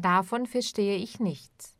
Davon verstehe ich nichts.